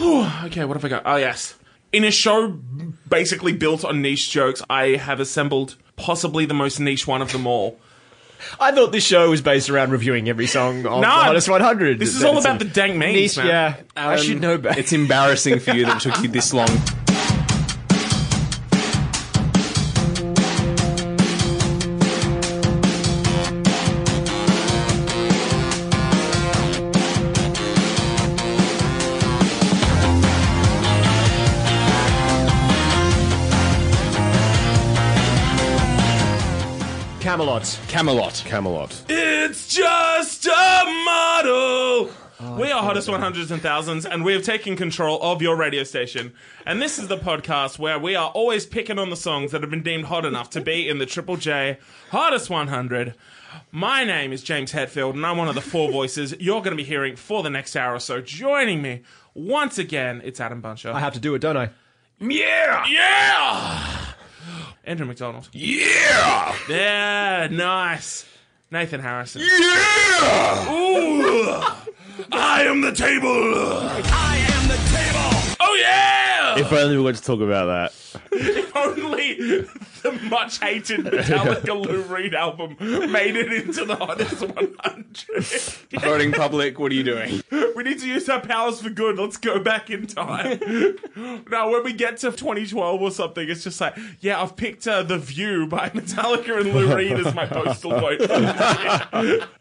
okay, what have I got? Oh, yes. In a show basically built on niche jokes, I have assembled possibly the most niche one of them all. I thought this show was based around reviewing every song on No, the Hottest 100. This is all about the dank memes, niche, man. yeah. I Um, should know better. It's embarrassing for you that it took you this long. Camelot. Camelot. Camelot. It's just a model. Oh, we are Hottest 100s and Thousands, and we have taken control of your radio station. And this is the podcast where we are always picking on the songs that have been deemed hot enough to be in the Triple J Hottest 100. My name is James Hetfield, and I'm one of the four voices you're going to be hearing for the next hour or so. Joining me once again, it's Adam Buncher. I have to do it, don't I? yeah! Yeah! Andrew McDonald. Yeah! Yeah, nice. Nathan Harrison. Yeah! Ooh! I am the table! I am the table! Oh yeah! If only we got to talk about that. If only the much hated Metallica Lou Reed album made it into the hottest 100. Voting public, what are you doing? we need to use our powers for good. Let's go back in time. now, when we get to 2012 or something, it's just like, yeah, I've picked uh, The View by Metallica and Lou Reed as my postal vote.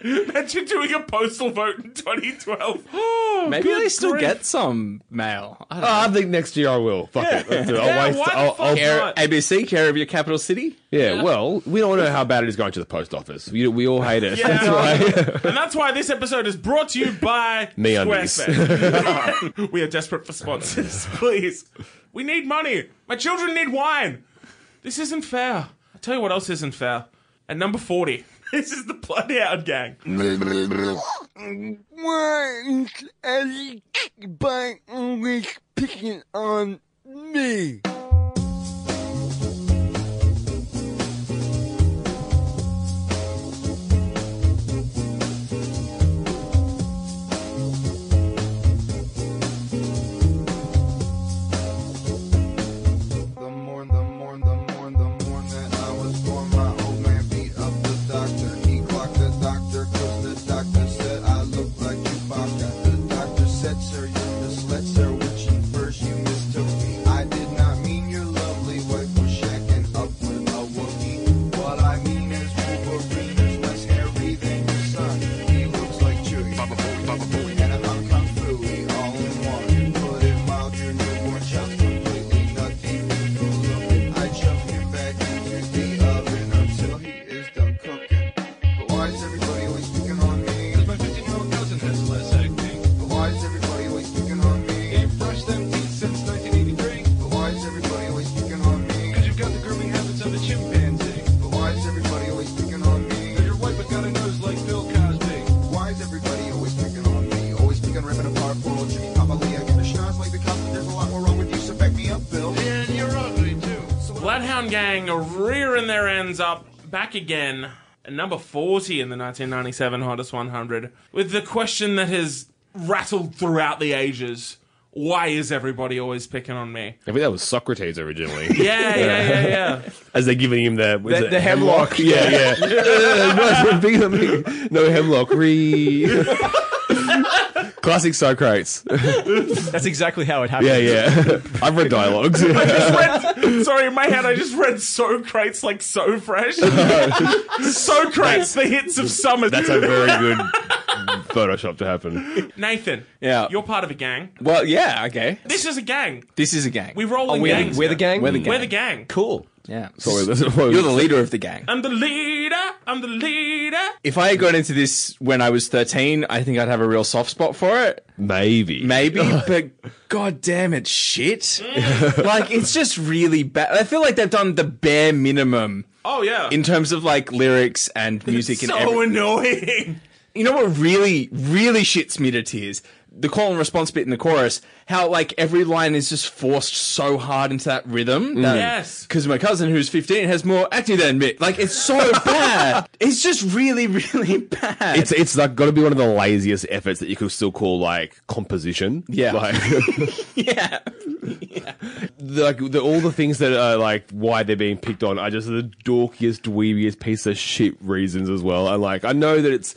Imagine doing a postal vote in 2012. Oh, Maybe good they still grief. get some mail. I don't Oh, I think next year I will. Fuck it. Let's do it. I'll Yeah, waste. why I'll, fuck I'll, not? ABC, care of your capital city. yeah, well, we don't know how bad it is going to the post office. We, we all hate it. Yeah, That's why. and that's why this episode is brought to you by MeUndies. Squarespace. we are desperate for sponsors, please. We need money. My children need wine. This isn't fair. I'll tell you what else isn't fair. At number 40, this is the Bloodhound Gang. Why is everybody always picking on me? Bloodhound are rearing their ends up back again. At number 40 in the 1997 Hottest 100. With the question that has rattled throughout the ages why is everybody always picking on me? I think that was Socrates originally. Yeah, yeah, yeah, yeah. As they're giving him the The- the hemlock. Yeah, yeah. What's one bigger than me? No hemlock. Re. Classic Socrates. That's exactly how it happened. Yeah, yeah. I've read dialogues. I just read- sorry, in my head, I just read Socrates like So Fresh. so Crates, the hits of summer. That's a very good Photoshop to happen. Nathan, Yeah. you're part of a gang. Well, yeah, okay. This is a gang. This is a gang. We roll oh, in we're the- gangs. we're the gang? We're the gang. We're the gang. Cool. Yeah. Sorry, that's- You're the leader of the gang. I'm the leader. I'm the leader. If I had got into this when I was 13, I think I'd have a real soft spot for it. Maybe. Maybe, but god damn it, shit. Mm. like, it's just really bad. I feel like they've done the bare minimum Oh yeah. in terms of like lyrics and music and so everything. annoying. You know what really, really shits me to tears? The call and response bit in the chorus, how like every line is just forced so hard into that rhythm. Mm. That, Yes. Because my cousin, who's 15, has more acting than me. Like, it's so bad. It's just really, really bad. It's it's like got to be one of the laziest efforts that you could still call like composition. Yeah. like yeah. the, like the, all the things that are like why they're being picked on are just the dorkiest, dweebiest piece of shit reasons as well. And like I know that it's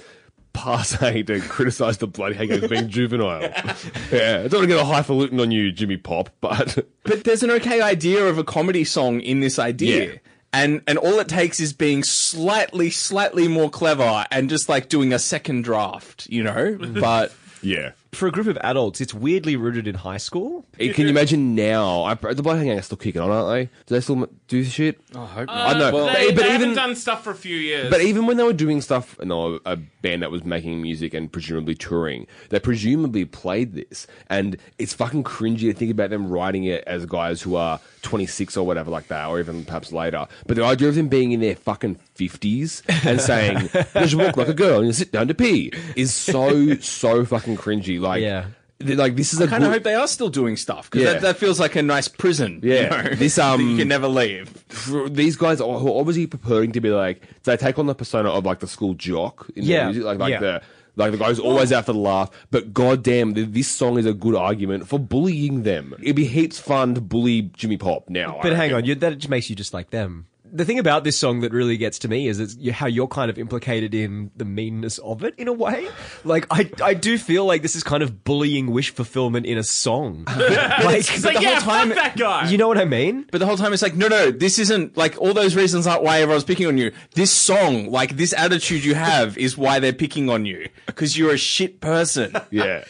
passe to criticize the bloody hang as being juvenile. yeah, I don't want to get a highfalutin on you, Jimmy Pop, but But there's an okay idea of a comedy song in this idea. Yeah. And and all it takes is being slightly, slightly more clever and just like doing a second draft, you know? But yeah. For a group of adults, it's weirdly rooted in high school. Hey, Can you imagine now? I, the Bloody Hang are still kicking on, aren't they? Do they still do shit? I hope I know, Uh, they, but, but they even haven't done stuff for a few years. But even when they were doing stuff, and they were a band that was making music and presumably touring, they presumably played this. And it's fucking cringy to think about them writing it as guys who are 26 or whatever like that, or even perhaps later. But the idea of them being in their fucking 50s and saying, you should walk like a girl and you sit down to pee is so, so fucking cringy. Like, Yeah. th- like this is a I kind of good- hope they are still doing stuff because Yeah. that, that feels like a nice prison. you Yeah. know, This, that um, you can never leave. for these guys are who are obviously purporting to be like they take on the persona of like the school jock in Yeah, their music, like like yeah. the like the guy's always out for the laugh. But goddamn, th- this song is a good argument for bullying them. It'd be heaps fun to bully Jimmy Pop now. But hang on, you, that just makes you just like them. The thing about this song that really gets to me is it's how you're kind of implicated in the meanness of it in a way. Like I, I do feel like this is kind of bullying wish fulfillment in a song. like, It's like, the yeah, whole time- fuck that guy. you know what I mean? But the whole time it's like, no, no, this isn't like all those reasons aren't why everyone's picking on you. This song, like this attitude you have, is why they're picking on you because you're a shit person. yeah.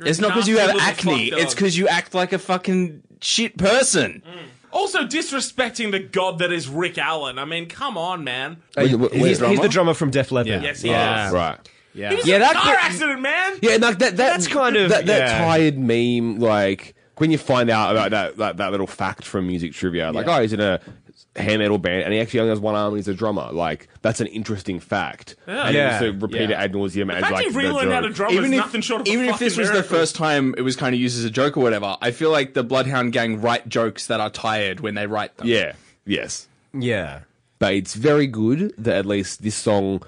It's not because you have acne. It's because you act like a fucking shit person. Mm. Also disrespecting the god that is Rick Allen. I mean, come on, man. Wait, wait, wait, he's, he's the drummer from Def Leppard. Yes, he yeah. is. right. Yeah. He was Yeah, a that car bit- accident, man. Yeah, like that. that That's kind of- that, that yeah. tired meme. Like when you find out about that that, that little fact from music trivia, like Yeah. oh, he's in a hair metal band and he actually only has one arm and he's a drummer. Like that's an interesting fact. And Yeah. you just repeat Yeah. it ad nauseum as The fact like he the relearned how to joke. drum is nothing short of a even if fucking this was the first time it was kind of used as a joke or whatever, I feel like the Bloodhound Gang write jokes that are tired when they write them. Yeah. Yes. Yeah. But it's very good that at least this song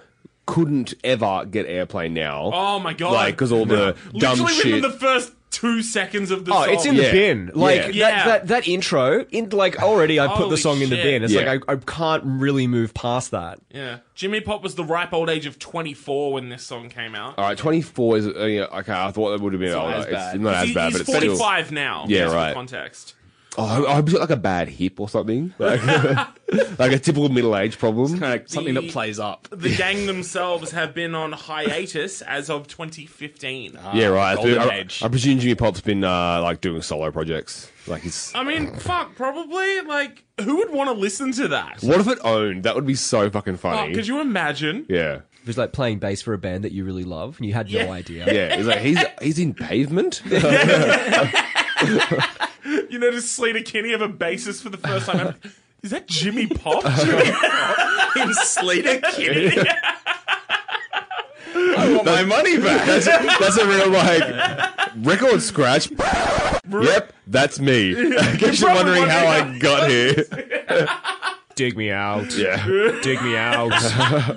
couldn't ever get airplay now. Oh my god! Like because all the dumb Literally shit- within the first two seconds of the Oh, song. it's in Yeah. the bin. Like Yeah. That, that that intro. In like already, I put Holy the song in the shit. bin. It's Yeah. like I, I can't really move past that. Yeah, Jimmy Pop was the ripe old age of 24 when this song came out. All right, 24 is uh, yeah, okay. I thought that would have been older. as bad. It's not as He- bad, he's but it's still. 45 now. Yeah, just for right. Context. Oh, I hope he's got like a bad hip or something, like, like a typical middle age problem. Kind of something The- that plays up. The gang themselves have been on hiatus as of 2015. yeah, right. golden I, age. I presume Jimmy Pop's been uh, like doing solo projects. Like he's. I mean, fuck, probably. Like, who would want to listen to that? What if it owned? That would be so fucking Oh, funny. could you imagine? yeah. It was like playing bass for a band that you really love, and you had Yeah. no idea. Yeah, he's like he's he's in pavement. You know, does Sleater Kinney have a bassist for the first time ever? Is that Jimmy Pop? In Sleater Kinney. I want my money back. That's that's a real like record scratch. yep, that's me. I guess you're wondering how I got here. Dig me out. Yeah, Dig me out.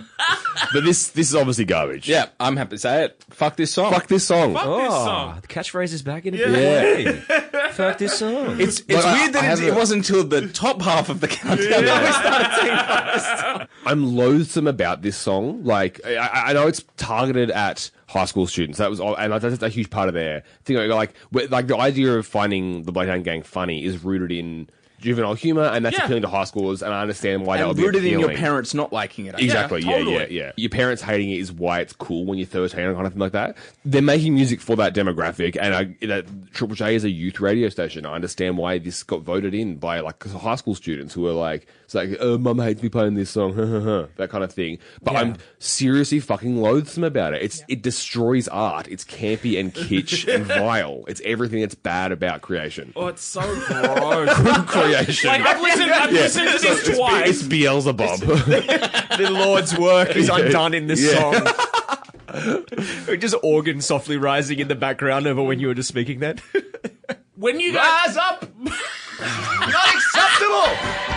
but this this is obviously garbage. yeah, I'm happy to say it. Fuck this song. fuck this song. Fuck this Oh, song. the catchphrase is back in a Yeah. big way. Fuck this song. It's it's Like, I- weird that I it's, have it wasn't until the top half of the countdown that we started saying fuck this song. I'm loathsome about this song. Like, I, I know it's targeted at high school students. That was, all, and that's a huge part of their thing. Like, where- like the idea of finding the Bloodhound Gang funny is rooted in juvenile humor, and that's Yeah. appealing to high schoolers. And I understand why that would And be rooted in your parents not liking it. I Exactly. Yeah, totally. yeah, yeah. Your parents hating it is why it's cool when you're 13 or kind of thing like that. They're making music for that demographic, and I, that Triple J is a youth radio station. I understand why this got voted in by like high school students who are like, it's like, oh, mum hates me playing this song, that kind of thing. But I'm seriously fucking loathsome about it. It's it destroys art. It's campy and kitsch and vile. It's everything that's bad about creation. Oh, it's so gross. creation. like, I've listened, I've listened to this it's, twice. it's Beelzebub. the Lord's work is undone in this Yeah. song. just organ softly rising in the background over when you were just speaking that. When you guys, Rise up! Not acceptable!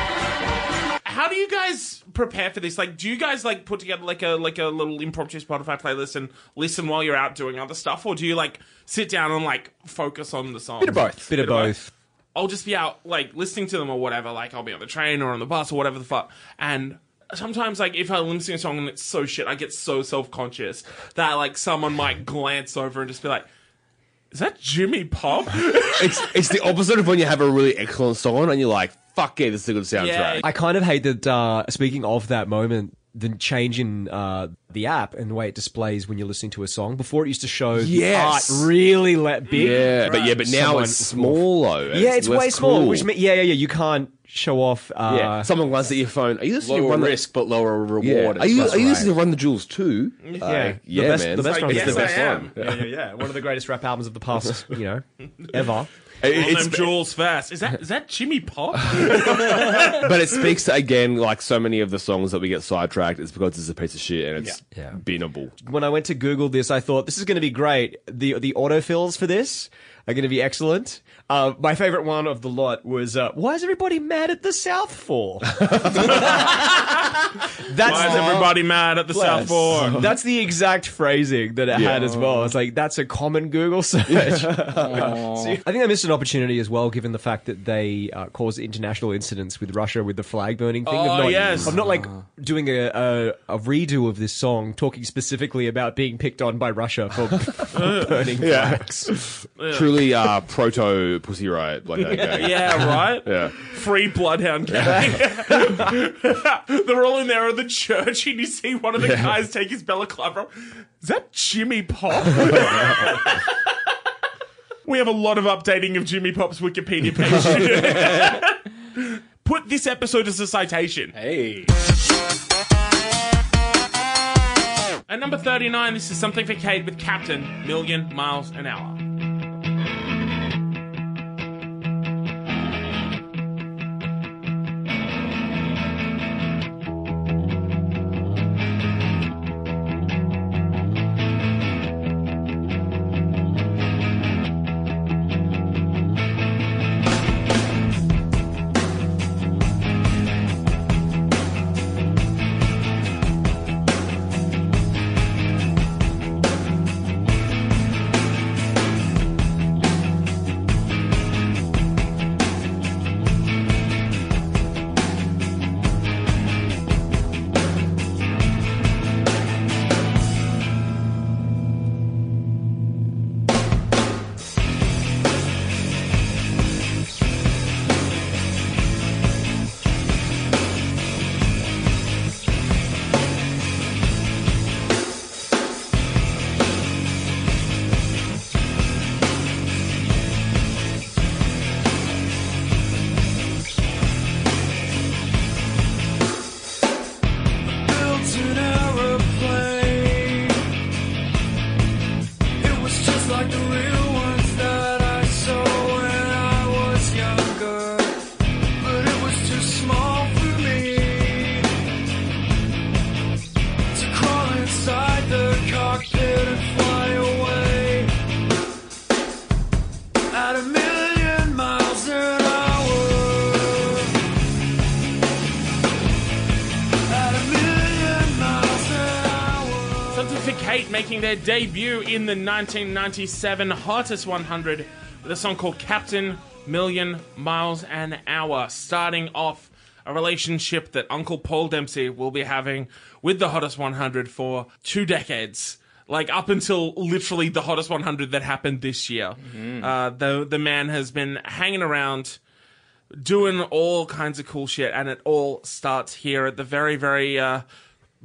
How do you guys prepare for this? Like, do you guys like put together like a like a little impromptu Spotify playlist and listen while you're out doing other stuff, or do you like sit down and like focus on the song? Bit of both. Bit of both. I'll just be out like listening to them or whatever. Like I'll be on the train or on the bus or whatever the fuck. And sometimes like if I'm listening to a song and it's so shit, I get so self conscious that like someone might glance over and just be like, "Is that Jimmy Pop?" it's it's the opposite of when you have a really excellent song and you're like, fuck yeah, this is a good soundtrack. Yeah. I kind of hate that, uh, speaking of that moment, the change in uh, the app and the way it displays when you're listening to a song. Before it used to show Yes. the art really let big. Yeah, but yeah, but now Someone- it's small though. Yeah, it's less way smaller. cool. Which mean, yeah, yeah, yeah. You can't show off. Uh, yeah, someone glances at your phone. Are you listening to Lower Run the- risk, but lower reward. Yeah. Are you are you right. to Run the Jewels too? yeah, Like, the yeah, best, man. The best Like, one. yes, the I best am. one. Yeah, yeah, yeah. One of the greatest rap albums of the past, you know, ever. It- it's- them jewels fast. Is that is that Jimmy Pop? but it speaks to again like so many of the songs that we get sidetracked. It's because it's a piece of shit and it's Yeah. binnable. When I went to Google this, I thought this is going to be great. The the autofills for this are going to be excellent. Uh, my favorite one of the lot was uh, why is everybody mad at the South for? That's Why is everybody mad at the South Fork? That's the exact phrasing that it had as well. It's like that's a common Google search. I think I missed an opportunity as well, given the fact that they uh, caused international incidents with Russia with the flag burning thing. Oh, of not, yes. of not like doing a, a a redo of this song, talking specifically about being picked on by Russia for, for burning flags. Truly uh, proto Pussy Riot. Like that gang. Yeah, right. Yeah. Free Bloodhound Gang. They're all in there at the church, and you see one of the guys take his balaclava. Is that Jimmy Pop? we have a lot of updating of Jimmy Pop's Wikipedia page. Put this episode as a citation. Hey. At number 39, this is something for Kate with Captain Million Miles an Hour. Their debut in the 1997 Hottest 100 with a song called Captain Million Miles an Hour, starting off a relationship that Uncle Paul Dempsey will be having with the Hottest 100 for two decades. Like up until literally the Hottest 100 that happened this year. Uh, the, the man has been hanging around doing all kinds of cool shit, and it all starts here at the very, very uh,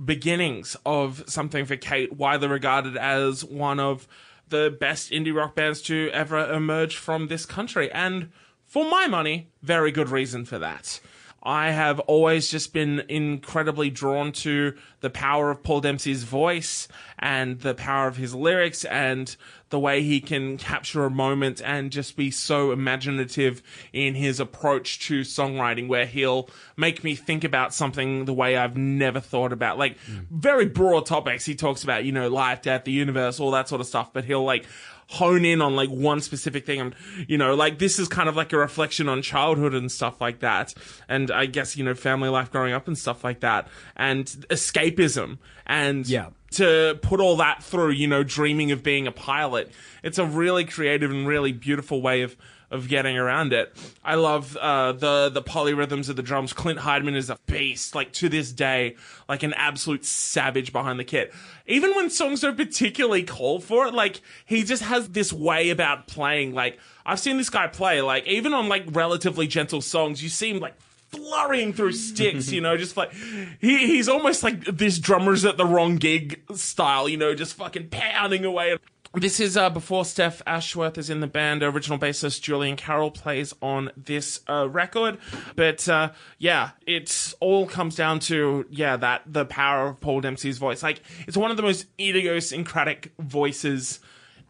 beginnings of something for Kate, widely regarded as one of the best indie rock bands to ever emerge from this country, and for my money, very good reason for that. I have always just been incredibly drawn to the power of Paul Dempsey's voice and the power of his lyrics and the way he can capture a moment and just be so imaginative in his approach to songwriting where he'll make me think about something the way I've never thought about. Like very broad topics. He talks about, you know, life, death, the universe, all that sort of stuff, but he'll like hone in on like one specific thing and you know like this is kind of like a reflection on childhood and stuff like that and i guess you know family life growing up and stuff like that and escapism and Yeah. To put all that through you know dreaming of being a pilot it's a really creative and really beautiful way of of getting around it. I love uh, the the polyrhythms of the drums. Clint Hyndman is a beast, like to this day, like an absolute savage behind the kit. Even when songs don't particularly call for it, like he just has this way about playing. Like I've seen this guy play, like even on like relatively gentle songs, you see him like flurrying through sticks, you know, just like he he's almost like this drummer's at the wrong gig style, you know, just fucking pounding away. This is uh, before Steph Ashworth is in the band. Original bassist Julian Carroll plays on this uh, record, but uh, yeah, it all comes down to yeah that the power of Paul Dempsey's voice. Like it's one of the most idiosyncratic voices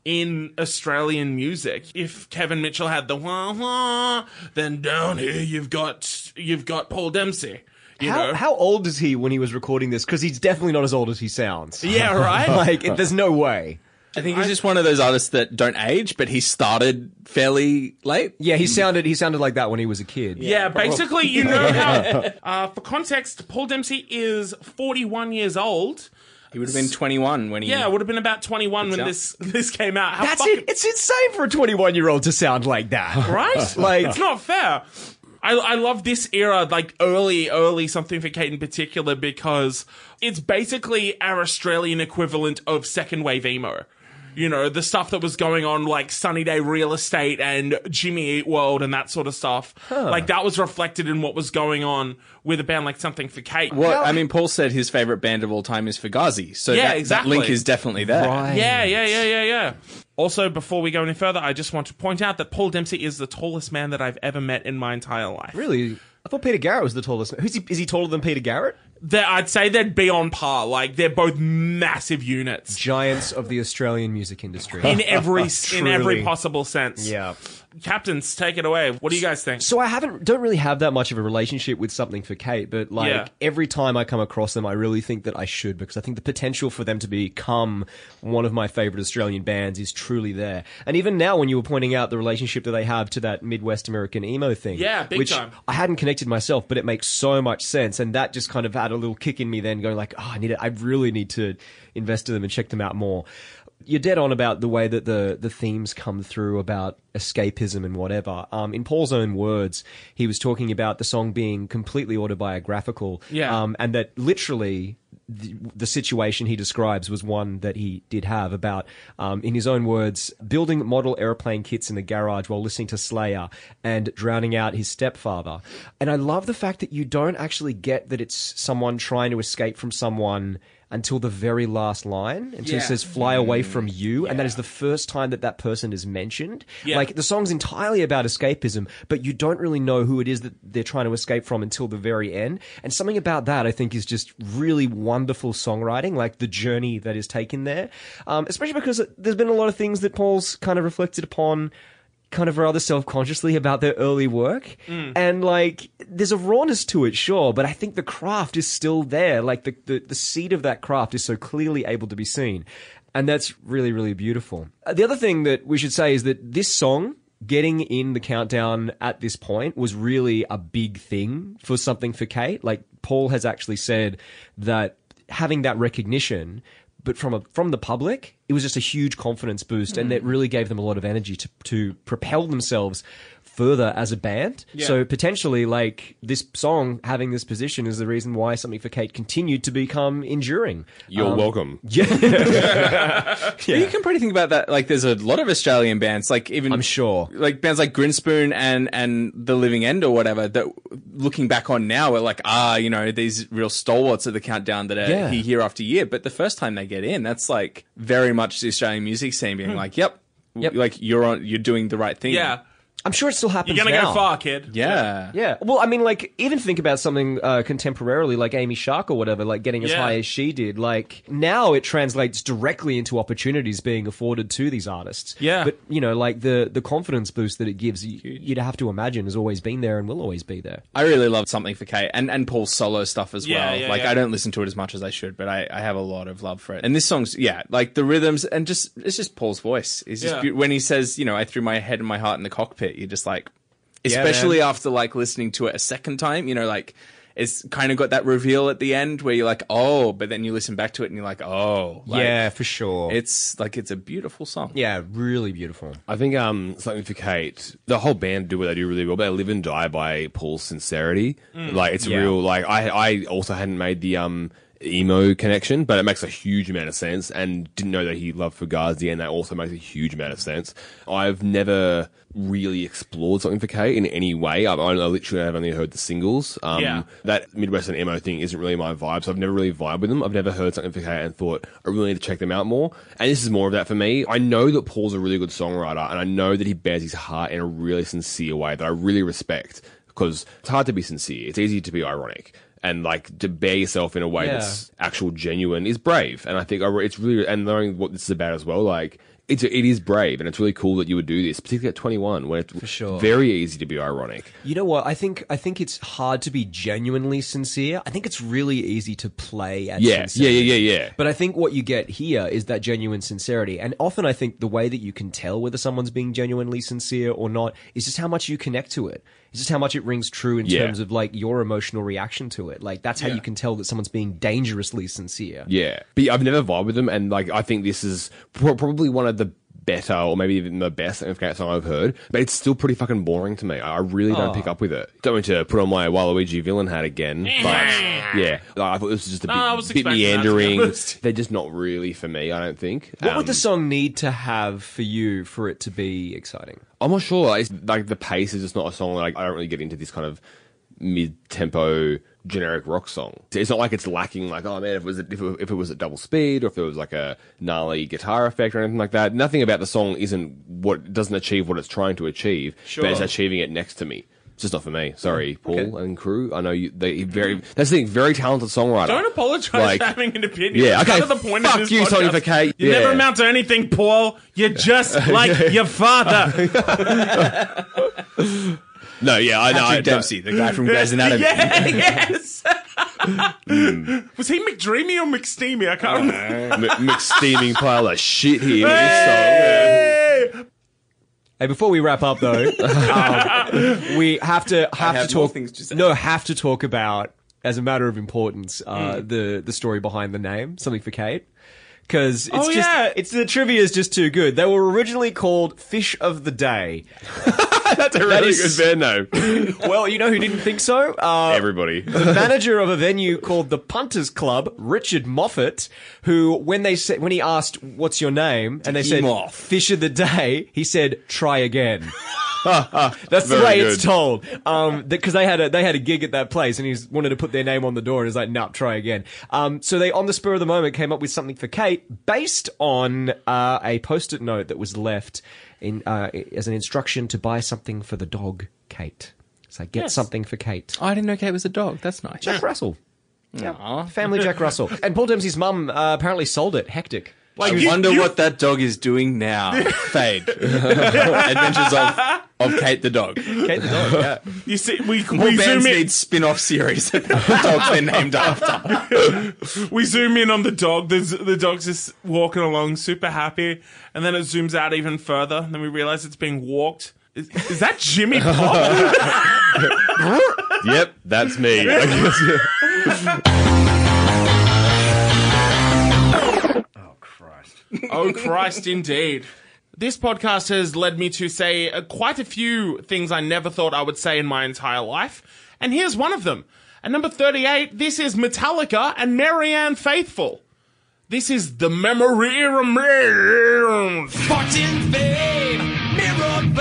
in Australian music. If Kevin Mitchell had the wah wah, then down here you've got you've got Paul Dempsey. You How, know? how old is he when he was recording this? Because he's definitely not as old as he sounds. yeah, right. like, it, there's no way. I think he's just one of those artists that don't age, but he started fairly late. Yeah, he sounded he sounded like that when he was a kid. Yeah, basically, you know how. Uh, for context, Paul Dempsey is 41 years old. He would have been 21 when he. Yeah, it would have been about 21 when out. this this came out. How That's fucking- it. It's insane for a 21 year old to sound like that. right? Like- it's not fair. I, I love this era, like early, early something for Kate in particular, because it's basically our Australian equivalent of second wave emo. You know, the stuff that was going on, like Sunny Day Real Estate and Jimmy Eat World and that sort of stuff. Like that was reflected in what was going on with a band like Something for Kate. Well, I mean, Paul said his favorite band of all time is Fugazi, so Yeah, that, exactly. that link is definitely there. Right. Yeah, yeah, yeah, yeah, yeah. Also, before we go any further, I just want to point out that Paul Dempsey is the tallest man that I've ever met in my entire life. Really? I thought Peter Garrett was the tallest. Who's he, is he taller than Peter Garrett? They're- I'd say they'd be on par. Like they're both massive units Giants of the Australian music industry. in every in every Truly. possible sense. yeah. Captains, take it away. What do you guys think? So I haven't don't really have that much of a relationship with something for Kate, but like Yeah. every time I come across them, I really think that I should because I think the potential for them to become one of my favorite Australian bands is truly there. And even now, when you were pointing out the relationship that they have to that Midwest American emo thing, Yeah, big which time. I hadn't connected myself, but it makes so much sense, and that just kind of had a little kick in me. Then going like, oh, I need it. I really need to invest in them and check them out more. You're dead on about the way that the the themes come through about escapism and whatever. Um, in Paul's own words, he was talking about the song being completely autobiographical. Yeah. Um, and that literally the, the situation he describes was one that he did have about, um, in his own words, building model airplane kits in the garage while listening to Slayer and drowning out his stepfather. And I love the fact that you don't actually get that it's someone trying to escape from someone until the very last line, until Yeah. it says "fly away from you," and that is the first time that that person is mentioned. Yeah. Like the song's entirely about escapism, but you don't really know who it is that they're trying to escape from until the very end. And something about that, I think, is just really wonderful songwriting, like the journey that is taken there. Um, especially because there's been a lot of things that Paul's kind of reflected upon kind of rather self-consciously about their early work. And like there's a rawness to it sure but i think the craft is still there. Like the, the, the seed of that craft is so clearly able to be seen. And that's really really beautiful. Uh, the other thing that we should say is that this song getting in the countdown at this point was really a big thing for something for kate. Like paul has actually said that having that recognition but from a from the public, it was just a huge confidence boost, and mm. that really gave them a lot of energy to to propel themselves further as a band. So potentially, like this song having this position is the reason why something for Kate continued to become enduring. You're welcome. Yeah, you can probably think about that. Like, there's a lot of Australian bands, like even I'm sure. like bands like Grinspoon and and The Living End or whatever. That looking back on now, we're like, ah, you know, these real stalwarts of the countdown that are Yeah. here year after year. But the first time they get in, that's like very much the Australian music scene being like, yep, Yep. like you're on, you're doing the right thing. Yeah. I'm sure it still happens. You're gonna now. go far, kid. Yeah. Yeah. Well, I mean, like, even think about something uh, contemporarily, like Amy Shark or whatever, like getting as Yeah. high as she did. Like, now it translates directly into opportunities being afforded to these artists. Yeah. But, you know, like, the, the confidence boost that it gives, you, you'd have to imagine has always been there and will always be there. I really love something for Kate and, and Paul's solo stuff as Yeah, well. yeah, like yeah. I don't listen to it as much as I should, but I, I have a lot of love for it. And this song's yeah, like the rhythms and just it's just Paul's voice. It's just Yeah. beau- when he says, you know, I threw my head and my heart in the cockpit. You're just like, especially man. after like listening to it a second time. You know, like it's kind of got that reveal at the end where you're like, oh, but then you listen back to it and you're like, oh, like, yeah, for sure. It's like it's a beautiful song. yeah, really beautiful. I think um, something for Kate. The whole band do what they do really well. They live and die by Paul's sincerity. Like it's Yeah. real. Like I, I also hadn't made the um emo connection, but it makes a huge amount of sense. And didn't know that he loved Fugazi, and that also makes a huge amount of sense. I've never really explored something for Kate in any way. I, I literally have only heard the singles. Um, Yeah. That Midwestern emo thing isn't really my vibe, so I've never really vibed with them. I've never heard something for Kate and thought I really need to check them out more. And this is more of that for me. I know that Paul's a really good songwriter, and I know that he bears his heart in a really sincere way that I really respect because it's hard to be sincere. It's easy to be ironic. And like to bear yourself in a way Yeah. that's actual genuine is brave. And I think it's really, and knowing what this is about as well, like it's, it is brave and it's really cool that you would do this, particularly at 21 when it's sure. very easy to be ironic. You know what? I think I think it's hard to be genuinely sincere. I think it's really easy to play at Yeah, yeah, sincerity. yeah, yeah, yeah. But I think what you get here is that genuine sincerity. And often I think the way that you can tell whether someone's being genuinely sincere or not is just how much you connect to it. It's just how much it rings true in Yeah. terms of like your emotional reaction to it. Like that's how Yeah. you can tell that someone's being dangerously sincere. Yeah, but I've never vibed with them, and like I think this is pro- probably one of the better, or maybe even the best Cat song I've heard. But it's still pretty fucking boring to me. I really don't Oh. pick up with it. Don't want to put on my Waluigi villain hat again, but yeah, I thought this was just a No, bit, bit that, to be meandering. They're just not really for me. I don't think. What would Um, the song need to have for you for it to be exciting? I'm not sure. It's like the pace is just not a song. Like I don't really get into this kind of mid-tempo generic rock song. It's not like it's lacking. Like oh man, if it was if it, if it was at double speed or if there was like a gnarly guitar effect or anything like that. Nothing about the song isn't what doesn't achieve what it's trying to achieve. Sure. but it's achieving it next to me. It's just not for me. Sorry, Paul Okay. and crew. I know you. They very. That's the thing. Very talented songwriter. Don't apologize Like- for having an opinion. Yeah, okay, the point fuck of this you, Tony podcast. Facay. You Yeah. never amount to anything, Paul. You're just like your father. No, yeah, I know. I, Patrick Dempsey, the guy from Grey's Anatomy. yeah, yes. Was he McDreamy or McSteamy? I can't remember. M- McSteaming pile of shit here. with this song. Hey! Hey, before we wrap up though, um, we have to have, have to more talk. things to say. No, have to talk about as a matter of importance uh, the the story behind the name, something for Kate. Because it's Oh, just yeah. it's the trivia is just too good. They were originally called Fish of the Day. That's a really is- good band name. Well, you know who didn't think so? Uh, Everybody. the manager of a venue called the Punters Club, Richard Moffat, who when they said when he asked what's your name and they said Moff. Fish of the Day, he said try again. That's the Very way good. it's told. Um, because they had a they had a gig at that place and he wanted to put their name on the door and he's like, no, try again. Um, so they on the spur of the moment came up with something for Kate based on uh, a post-it note that was left in uh, as an instruction to buy something for the dog, Kate. So get Yes. something for Kate. Oh, I didn't know Kate was a dog. That's nice. Jack Russell. Yeah, Aw. family Jack Russell. And Paul Dempsey's mum uh, apparently sold it. Hectic. I you- wonder you- what that dog is doing now. Fade. Adventures of, of Kate the dog. Kate the dog. Yeah. You see, we, More we zoom in. need spin-off series about the dogs they're named after. We zoom in on the dog. The, the dog's just walking along, super happy, and then it zooms out even further. And then we realize it's being walked. Is, is that Jimmy Pop? yep, that's me. Oh Christ, indeed. This podcast has led me to say uh, quite a few things I never thought I would say in my entire life, and here's one of them. At number 38, this is Metallica and Marianne Faithfull. This is the memory remains. Fortune fade, mirror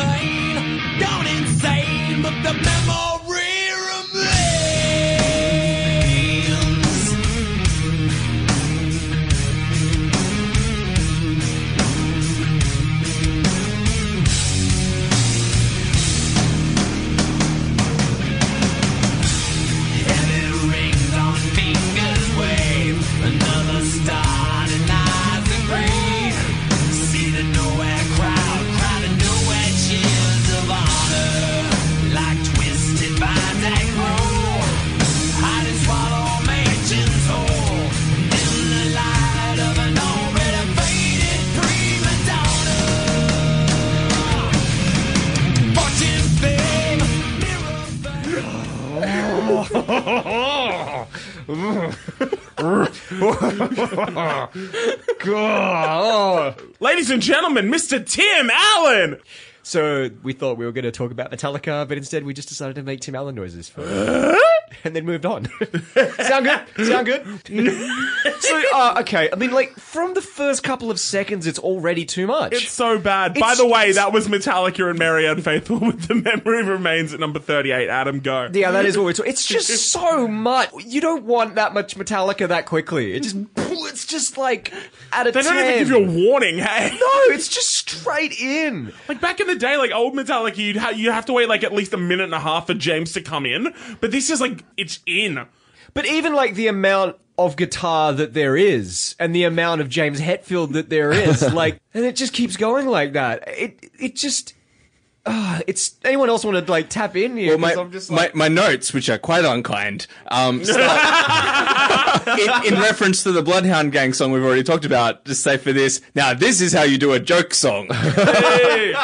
God. Ladies and gentlemen, Mr. Tim Allen. So we thought we were going to talk about Metallica, but instead we just decided to make Tim Allen noises for and then moved on. Sound good? Sound good? so, uh, okay. I mean, like from the first couple of seconds, it's already too much. It's so bad. By It's- the way, that was Metallica and Marianne Faithfull with the memory remains at number 38. Adam, go. yeah, that is what we're talking. It's just so much. You don't want that much Metallica that quickly. It just, it's just like at a They don't 10. even give you a warning, hey? No, it's just straight in. Like back in the day, like old Metallica, you'd ha- you have to wait like at least a minute and a half for James to come in. But this is like it's in. But even like the amount of guitar that there is and the amount of James Hetfield that there is, like, and it just keeps going like that. It, it just, uh, it's, anyone else want to like tap in here? Well, my, 'Cause I'm just my, like, my notes, which are quite unkind, um, start in, in reference to the Bloodhound Gang song we've already talked about. Just say for this, now this is how you do a joke song. Hey.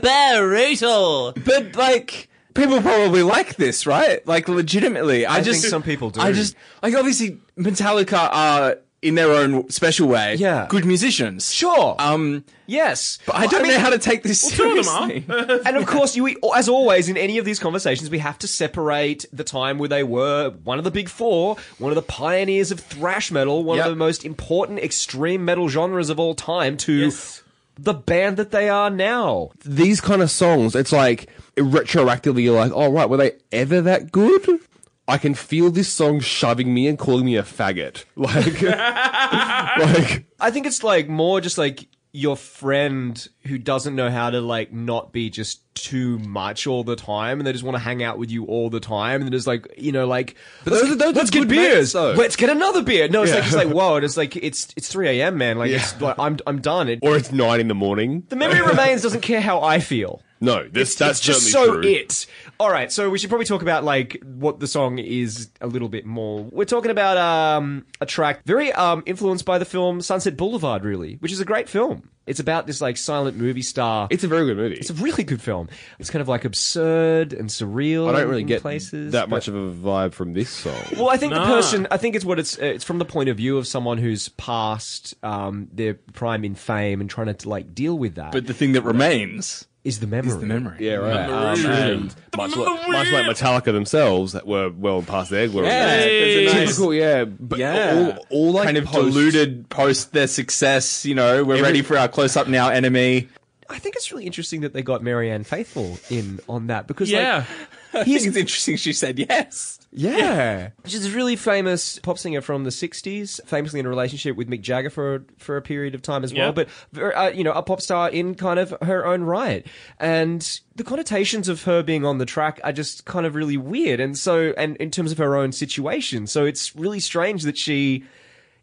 Brutal. But like, people probably like this, right? Like, legitimately. I, I just think some people do. I just like obviously Metallica are in their own special way. Yeah. good musicians. sure. Um, yes. but I don't mean, know how to take this two of them are. seriously. and of course, you, as always in any of these conversations, we have to separate the time where they were one of the big four, one of the pioneers of thrash metal, one Yep. of the most important extreme metal genres of all time, to Yes. The band that they are now. These kind of songs, it's like retroactively, you're like, oh, right, were they ever that good? I can feel this song shoving me and calling me a faggot. Like, like I think it's like more just like your friend who doesn't know how to like not be just too much all the time and they just want to hang out with you all the time and then it's like you know like let's, those those let's get good beers. mates, though. let's get another beer. No it's like it's like whoa it's like it's it's 3 a.m man. Like it's like I'm I'm done. It, or it's nine in the morning. the memory remains doesn't care how I feel No, this, that's it's just so true. it. All right, so we should probably talk about like what the song is a little bit more. We're talking about um, a track very um, influenced by the film Sunset Boulevard, really, which is a great film. It's about this like silent movie star. It's a very good movie. It's a really good film. It's kind of like absurd and surreal. I don't really in get places that but- much of a vibe from this song. well, I think the person. I think it's what it's. uh, It's from the point of view of someone who's past um, their prime in fame and trying to like deal with that. But the thing that remains is the memory. is the memory. Yeah, right. Memories. Um, and much, like, much like Metallica themselves, that were well past their glory. Yeah, Hey. nice- Typical, yeah. But Yeah. all, all like kind of post- diluted post their success. You know, we're Every- ready for our close up now enemy. I think it's really interesting that they got Marianne Faithfull in on that because Yeah. I think it's interesting she said yes. like yeah, she's a really famous pop singer from the '60s, famously in a relationship with Mick Jagger for for a period of time as well. Yeah. But uh, you know, a pop star in kind of her own right, and the connotations of her being on the track are just kind of really weird. And so, and in terms of her own situation, so it's really strange that she.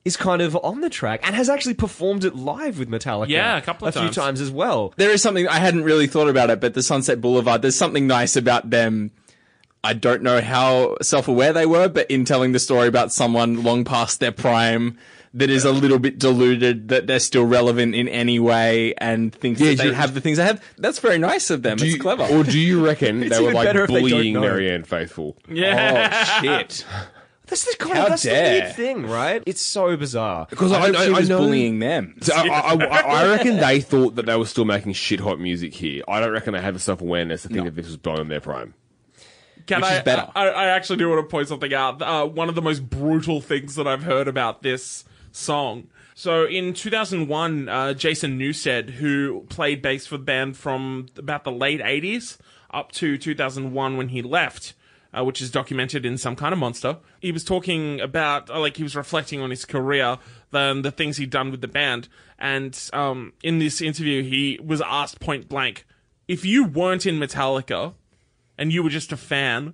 Is kind of on the track and has actually performed it live with Metallica. Yeah, a couple of a few times. times as well. There is something I hadn't really thought about it, but the Sunset Boulevard, there's something nice about them. I don't know how self aware they were, but in telling the story about someone long past their prime that is a little bit deluded that they're still relevant in any way and thinks Yeah, that they have the things they have. That's very nice of them. Do it's you, clever. Or do you reckon they were like better if they don't bullying know. Marianne Faithfull? Yeah. oh, shit. That's the kind How of that's the weird thing, right? It's so bizarre. Because I, I, I, she I was know- bullying them. So I, I, I, I reckon they thought that they were still making shit hot music here. I don't reckon they had the self awareness to think No. that this was beyond their prime. Can Which I, is better. I, I actually do want to point something out. Uh, one of the most brutal things that I've heard about this song. So in 2001, uh, Jason Newsted, who played bass for the band from about the late 80s up to 2001 when he left, uh, which is documented in Some Kind of Monster, he was talking about, uh, like, he was reflecting on his career, the, the things he'd done with the band. And um, in this interview, he was asked point blank, if you weren't in Metallica, and you were just a fan,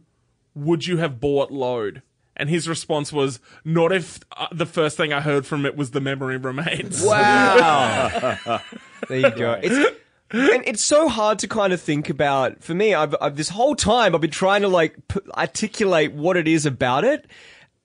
would you have bought Load? And his response was, not if uh, the first thing I heard from it was The Memory Remains. Wow. there you go. It's and it's so hard to kind of think about. For me, I've, I've this whole time I've been trying to like p- articulate what it is about it.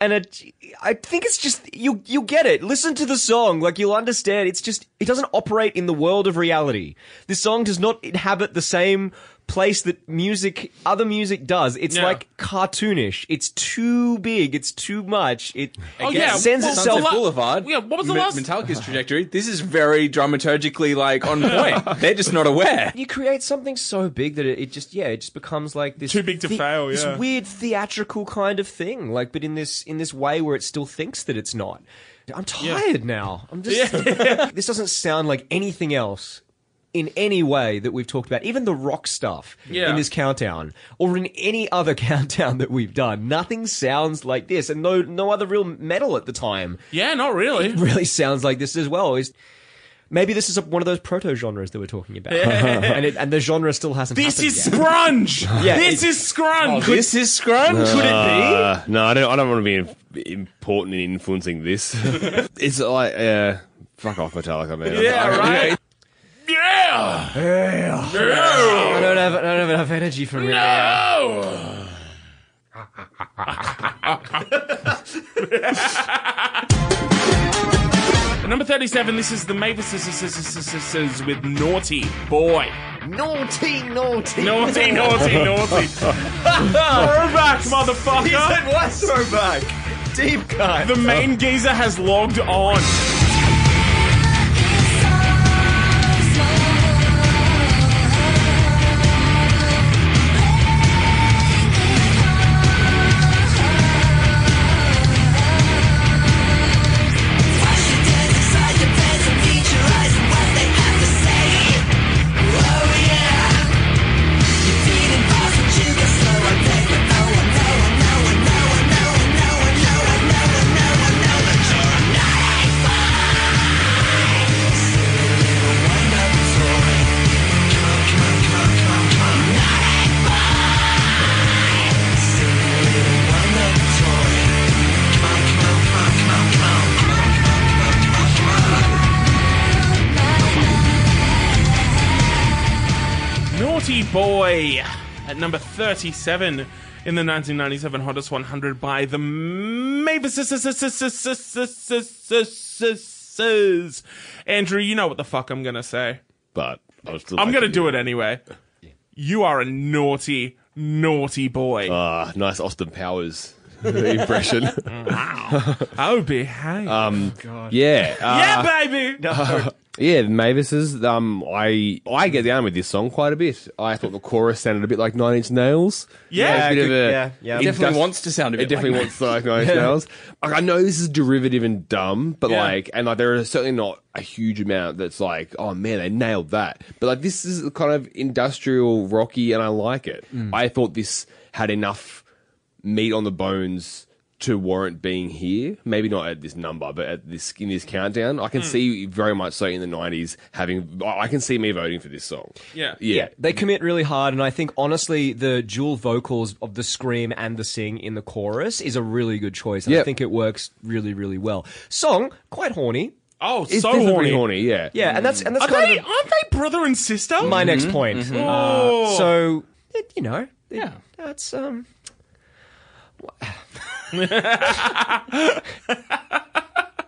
And it, I think it's just you. You get it. Listen to the song, like you'll understand. It's just it doesn't operate in the world of reality. This song does not inhabit the same place that music, other music does. It's Yeah. like cartoonish. It's too big. It's too much. It Oh, yeah. sends Well, itself. Sunset Boulevard. Yeah, what was the Me- last- Metallica's trajectory? This is very dramaturgically like on point. They're just not aware. you create something so big that it, it just yeah it just becomes like this Too big to fail, this yeah. weird theatrical kind of thing like but in this in this way where it still thinks that it's not i'm tired now i'm just this doesn't sound like anything else in any way that we've talked about even the rock stuff Yeah. in this countdown or in any other countdown that we've done nothing sounds like this and no no other real metal at the time Yeah, not really. It really sounds like this as well. Is maybe this is a, one of those proto genres that we're talking about, and it, and the genre still hasn't. This happened is yet. scrunge. Yeah, this is scrunge. This is scrunch. Could it Uh, no, I don't. I don't want to be important in influencing this. it's like, uh, fuck off, Metallica, man. yeah, right. Yeah. be? I don't have I don't have enough energy for me. No. Number 37, this is the Mavis Sisters with Naughty Boy. Naughty, naughty, Naughty, naughty, naughty. Throwback, motherfucker. He said what throwback? Deep cut. The main geezer has logged on. 37 in the 1997 Hottest 100 by the Mavis Sisters. Andrew, you know what the fuck I'm gonna say. But I was still I'm like, gonna do it anyway. You are a naughty, naughty boy. Ah, nice Austin Powers impression. Wow. Oh, behave. yeah, uh, yeah, Yeah, baby. Yeah. The Mavises. Um, I I get down with this song quite a bit. I thought the chorus sounded a bit like Nine Inch Nails. Yeah, It's a bit of a- yeah, yeah. It definitely industri- wants to sound a bit It definitely like wants to like Nine Inch Nails. Like, I know this is derivative and dumb, but Yeah. like, and like, there is certainly not a huge amount that's like, oh man, they nailed that. But like, this is kind of industrial rocky, and I like it. I thought this had enough meat on the bones to warrant being here. Maybe not at this number, but at this in this countdown, I can see very much so in the '90s having. I I can see me voting for this song. Yeah. yeah. They commit really hard, and I think honestly, the dual vocals of the scream and the sing in the chorus is a really good choice. And I think it works really, really well. Song quite horny, Oh, It's so horny. horny. Yeah, yeah, and that's and that's Are kind they, of aren't they brother and sister? my next point. Oh. Uh, so it, you know, it- Yeah. that's um.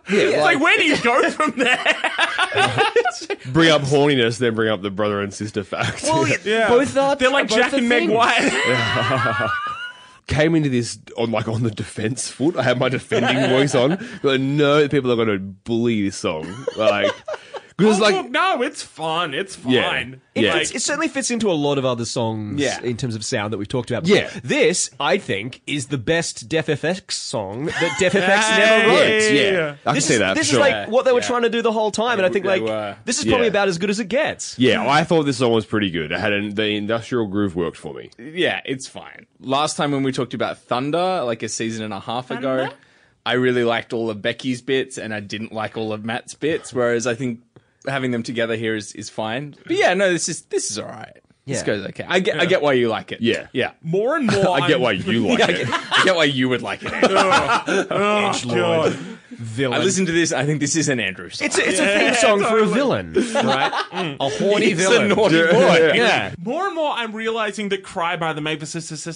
It's like, where do you go from there? bring up horniness, then bring up the brother and sister fact. Yeah. Both are They're like both Jack and Meg. White. came into this on like on the defense foot. I had my defending voice on, but no, people are going to bully this song. Like, because Oh, like, look, no, it's fun. It's Yeah. fine. It, Yeah. fits, it certainly fits into a lot of other songs Yeah. in terms of sound that we've talked about. Before. Yeah. This, I think, is the best Def FX song that Def FX Hey. never wrote. yeah, yeah, I can This see is, that. this sure. is like what they were Yeah. trying to do the whole time, and I think They like were. this is probably Yeah. about as good as it gets. yeah, I thought this song was pretty good. It had an, the industrial groove worked for me. yeah, it's fine. Last time when we talked about Thunder, like a season and a half ago, I really liked all of Becky's bits and I didn't like all of Matt's bits. Whereas I think having them together here is, is fine. But yeah, no, this is this is all right. This Yeah. goes okay. I get I get why you like it. Yeah. yeah. More and more. I get why you like I it. get, I get why you would like it. Andrew. Oh, oh God. Villain. I listened to this. I think this is an Andrew song. it's a, it's a theme song for a villain, right? Mm. A horny It's a naughty boy. yeah. More and more, I'm realizing that "Cry" by the Mavis Sisters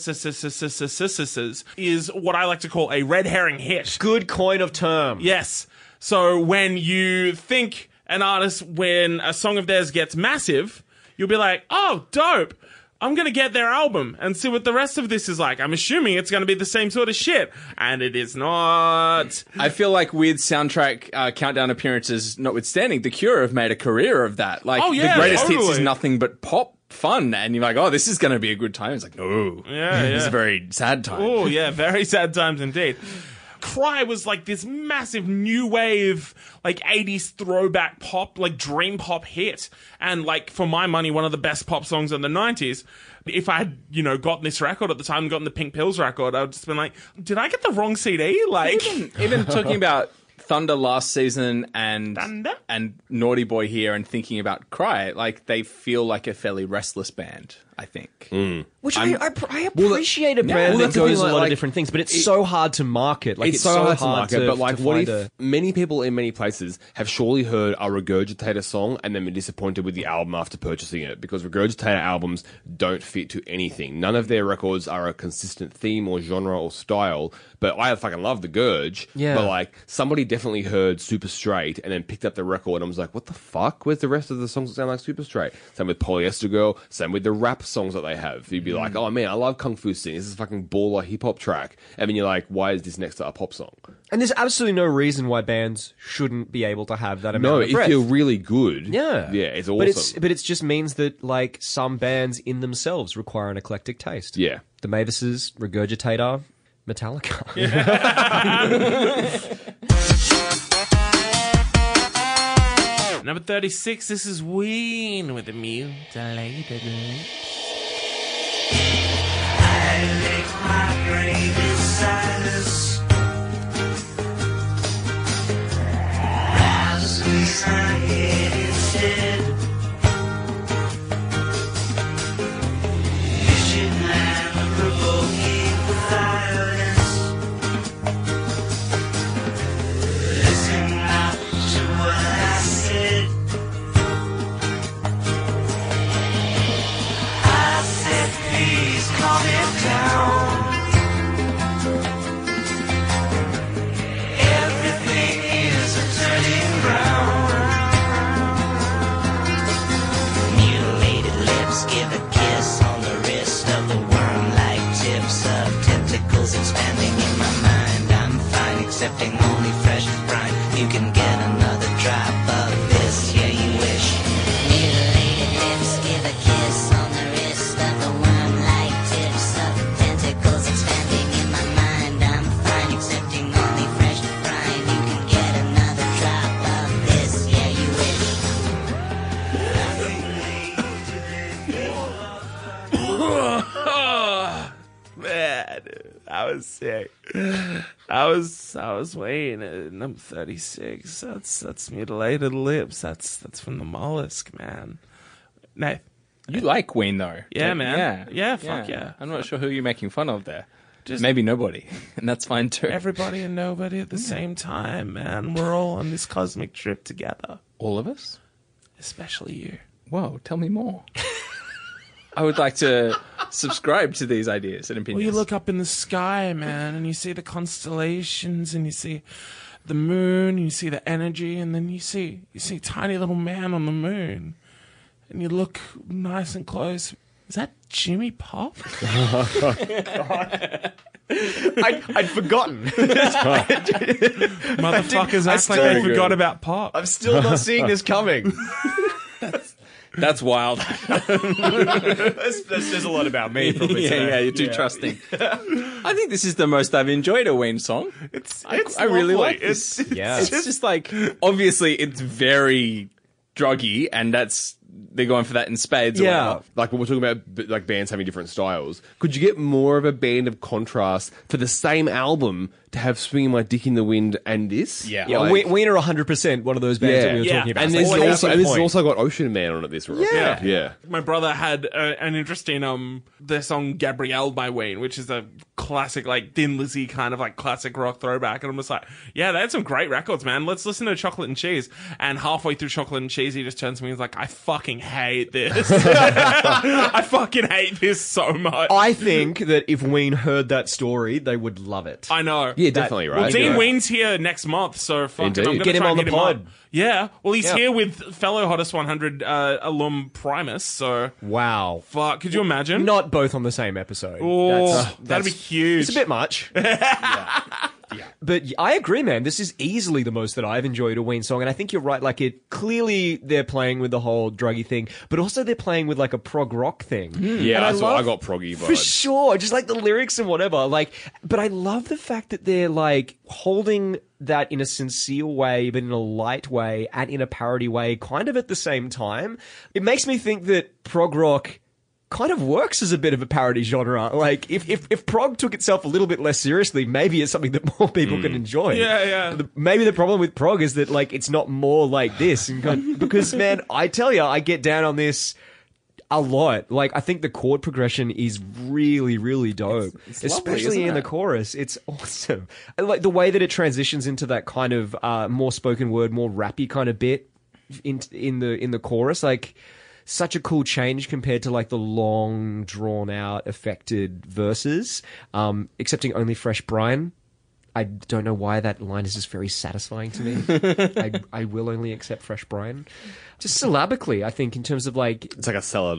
is what I like to call a red herring hit. Good coin of term. Yes. So when you think an artist, when a song of theirs gets massive, you'll be like, "Oh, dope." I'm gonna get their album and see what the rest of this is like. I'm assuming it's gonna be the same sort of shit, and it is not. I feel like with soundtrack uh, countdown appearances notwithstanding, The Cure have made a career of that. Like Oh, yeah, the greatest hits is nothing but pop fun, and you're like, oh, this is going to be a good time. It's like, no, Yeah, it's yeah. a very sad time. Oh yeah, very sad times indeed. Cry was like this massive new wave, like 80s throwback pop, like dream pop hit. And like, for my money, one of the best pop songs in the 90s. If I had, you know, gotten this record at the time, gotten the Pink Pills record, I would just been like, did I get the wrong CD? Like, even, even talking about Thunder last season and Thunder? and Naughty Boy here, and thinking about Cry, like they feel like a fairly restless band. I think. Mm. Which I, I, I appreciate a brand well, that goes thing, a lot like, of different things, but it's so hard to market. Like it's, so hard to market, but like, what if a- many people in many places have surely heard a Regurgitator song and then been disappointed with the album after purchasing it because Regurgitator albums don't fit to anything. None of their records are a consistent theme or genre or style. But I fucking love the Gurge. Yeah. But like, somebody definitely heard Super Straight and then picked up the record and was like, "What the fuck? Where's the rest of the songs that sound like Super Straight?" Same with Polyester Girl. Same with the rap songs that they have. You'd be like, mm. "Oh man, I love Kong Foo Sing. This is a fucking baller hip hop track." And then you're like, "Why is this next to a pop song?" And there's absolutely no reason why bands shouldn't be able to have that amount No, of if breadth. you're really good, yeah, yeah, it's awesome. But it's but it just means that like some bands in themselves require an eclectic taste. yeah, the Mavises, Regurgitator, Metallica. number 36, this is Ween with the mutilated lips. Mutilated accepting I was waiting at number thirty six. That's that's mutilated lips. That's that's from the mollusk, man. Nath. You like Ween though, Yeah, Don't- man. Yeah, Yeah, fuck yeah. I'm not sure who you're making fun of there. Just- Maybe nobody, and that's fine too. Everybody and nobody at the same time, man. We're all on this cosmic trip together. All of us. Especially you. Whoa, tell me more. I would like to subscribe to these ideas and Well, opinions. you look up in the sky, man, and you see the constellations, and you see the moon, and you see the energy, and then you see you see tiny little man on the moon, and you look nice and close. Is that Jimmy Pop? I, I'd forgotten. Motherfuckers I act like still- they forgot about Pop. I'm still not seeing this coming. That's wild. That's, that says a lot about me. Probably yeah, today. yeah, you're too trusting. I think this is the most I've enjoyed a Ween song. It's, I- it's I really like this. It's, Yeah. It's just like obviously it's very druggy, and that's they're going for that in spades. Yeah. whatever. like when we're talking about like bands having different styles, could you get more of a band of contrast for the same album to have "Swinging My Dick in the Wind" and this? Yeah. Yeah, Like- we, Wiener 100% one of those bands that we were Yeah. talking about. and It's this like, also and this has also got Ocean Man on it. This record. Yeah. yeah. My brother had uh, an interesting um their song Gabrielle by Ween, which is a classic like Thin Lizzy kind of like classic rock throwback, and I'm just like, yeah, they had some great records, man. Let's listen to Chocolate and Cheese. And halfway through Chocolate and Cheese, he just turns to me and is like, I fucking hate this. I fucking hate this so much. I think that if Ween heard that story, they would love it. I know. Yeah, definitely, right? Well, Dean Yeah. Ween's here next month, so fucking Indeed. I'm gonna Get him try on and the hit him pod. up. Yeah, well, he's Yeah. here with fellow Hottest 100 uh, alum Primus, so wow. fuck. Could you imagine? Not both on the same episode. Oh, That's- that'd be huge. It's a bit much. But I agree, man. This is easily the most that I've enjoyed a Ween song, and I think you're right. Like it, clearly they're playing with the whole druggy thing, but also they're playing with like a prog rock thing. Hmm. Yeah, And I, saw, I got proggy for sure. Just like the lyrics and whatever. Like, but I love the fact that they're like holding that in a sincere way, but in a light way and in a parody way, kind of at the same time. It makes me think that prog rock kind of works as a bit of a parody genre. Like, if, if, if prog took itself a little bit less seriously, maybe it's something that more people can enjoy. Yeah, yeah. The- maybe the problem with prog is that, like, it's not more like this. And kind- because, man, I tell you, I get down on this a lot. Like I think the chord progression is really, really dope, it's lovely, especially in the chorus. It's awesome. And like the way that it transitions into that kind of uh, more spoken word, more rappy kind of bit in in the in the chorus. Like such a cool change compared to like the long, drawn out, affected verses. Um, excepting only Fresh Brian. I don't know why that line is just very satisfying to me. I, I will only accept Fresh Brian. Just syllabically, I think, in terms of like It's like a cellar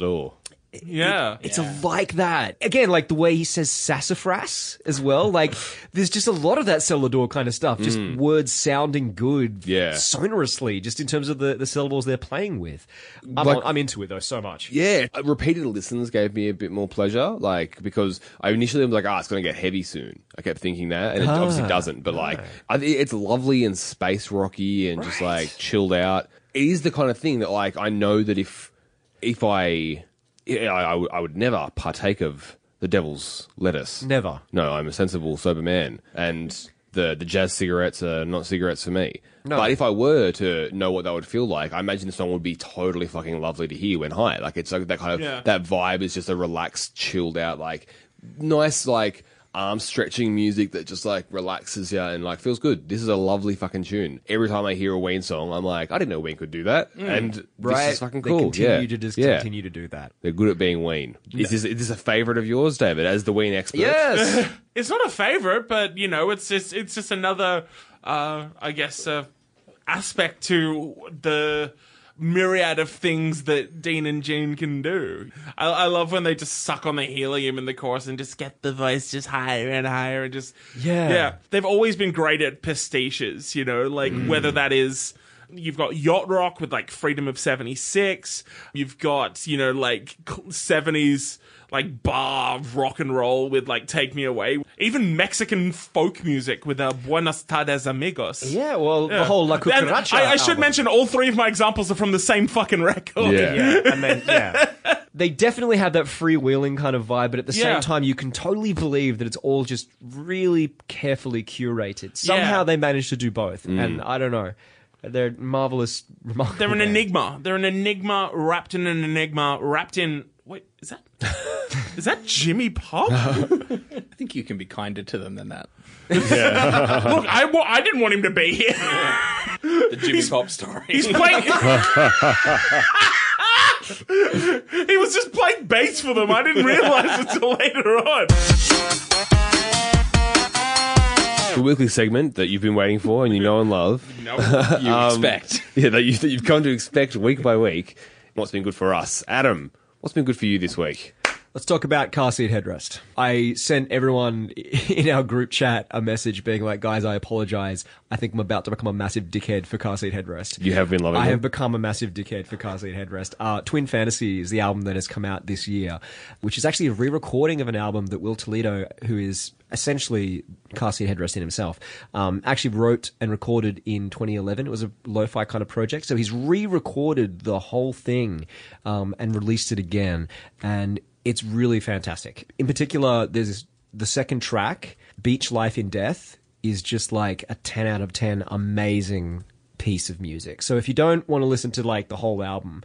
yeah. it's like that. Again, like the way he says sassafras as well. Like there's just a lot of that Celador kind of stuff. Just words sounding good Yeah. sonorously, just in terms of the, the syllables they're playing with. I'm, Like- I'm into it though so much. Yeah, uh, repeated listens gave me a bit more pleasure, like because I initially was like, "Ah, it's going to get heavy soon." I kept thinking that, and it obviously doesn't. But like, I, it's lovely and space rocky and just like chilled out. It is the kind of thing that like I know that if if I yeah, I, I would- I would never partake of the devil's lettuce. Never. No, I'm a sensible, sober man, and the the jazz cigarettes are not cigarettes for me. No. But if I were to know what that would feel like, I imagine the song would be totally fucking lovely to hear when high. Like it's like that kind of Yeah. that vibe is just a relaxed, chilled out, like nice, like arm stretching music that just like relaxes you and like feels good. This is a lovely fucking tune. Every time I hear a Ween song, I'm like, I didn't know Ween could do that, and this is fucking They cool. continue yeah. to just yeah. continue to do that. They're good at being Ween. Is this is this a favorite of yours, David, as the Ween expert? Yes. It's not a favorite, but you know, it's just it's just another, uh, I guess, uh, aspect to the myriad of things that Dean and Gene can do. I, I love when they just suck on the helium in the chorus and just get the voice just higher and higher and just Yeah. yeah. They've always been great at pastiches, you know, like mm. whether that is. You've got yacht rock with like Freedom of 76. You've got, you know, like 70s like bar rock and roll with like Take Me Away. Even Mexican folk music with uh, Buenas Tardes Amigos. yeah, well, Yeah. the whole La And Cucaracha. I, I should album. mention all three of my examples are from the same fucking record. Yeah. Yeah, and then yeah. They definitely have that freewheeling kind of vibe, but at the Yeah. same time, you can totally believe that it's all just really carefully curated. Somehow Yeah. they managed to do both, and I don't know. They're marvelous. They're an band. enigma. They're an enigma wrapped in an enigma wrapped in. Wait, is that Jimmy Pop? Look, I think you can be kinder to them than that. Look, I, wa- I didn't want him to be here. The Jimmy Pop story. He's playing. he was just playing bass for them. I didn't realize until later on. The weekly segment that you've been waiting for and you know and love. No. you um, expect. Yeah, that, you, that you've come to expect week by week. What's been good for us? Adam, what's been good for you this week? Let's talk about car seat headrest. I sent everyone in our group chat a message being like, guys, I apologize. I think I'm about to become a massive dickhead for car seat headrest. You have been loving I them. have become a massive dickhead for car seat headrest. Uh, Twin Fantasy is the album that has come out this year, which is actually a re-recording of an album that Will Toledo, who is essentially car seat headrest in himself, um, actually wrote and recorded in 2011. It was a lo-fi kind of project. So he's re-recorded the whole thing um, and released it again. And it's really fantastic. In particular, there's the second track, Beach Life in Death, is just like a 10 out of 10 amazing piece of music. So if you don't want to listen to like the whole album,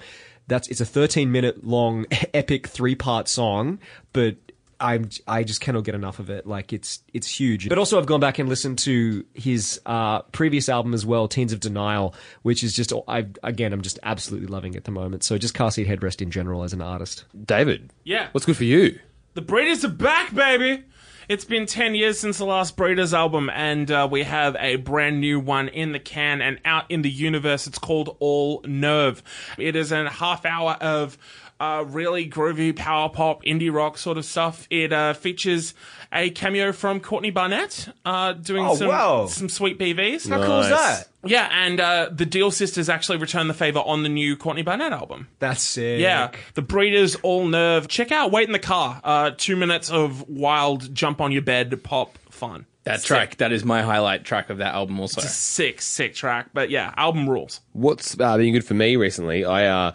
that's it's a 13 minute long epic three part song, but I'm I just cannot get enough of it. Like it's it's huge. But also I've gone back and listened to his uh, previous album as well, Teens of Denial, which is just I again I'm just absolutely loving it at the moment. So just car seat headrest in general as an artist. David, Yeah. what's good for you? The Breeders are back, baby! It's been 10 years since the last Breeders album, and uh, we have a brand new one in the can and out in the universe. It's called All Nerve. It is a half hour of uh, really groovy power pop, indie rock sort of stuff. It uh, features a cameo from Courtney Barnett uh, doing Oh, some, wow. some sweet BVs. How cool is that? Yeah, and uh, the Deal Sisters actually returned the favor on the new Courtney Barnett album. That's sick. Yeah, the Breeders All Nerve. Check out Wait in the Car. Uh, two minutes of wild jump on your bed pop fun. That Sick. track, that is my highlight track of that album also. Sick, sick track. But yeah, album rules. What's uh, been good for me recently? I uh,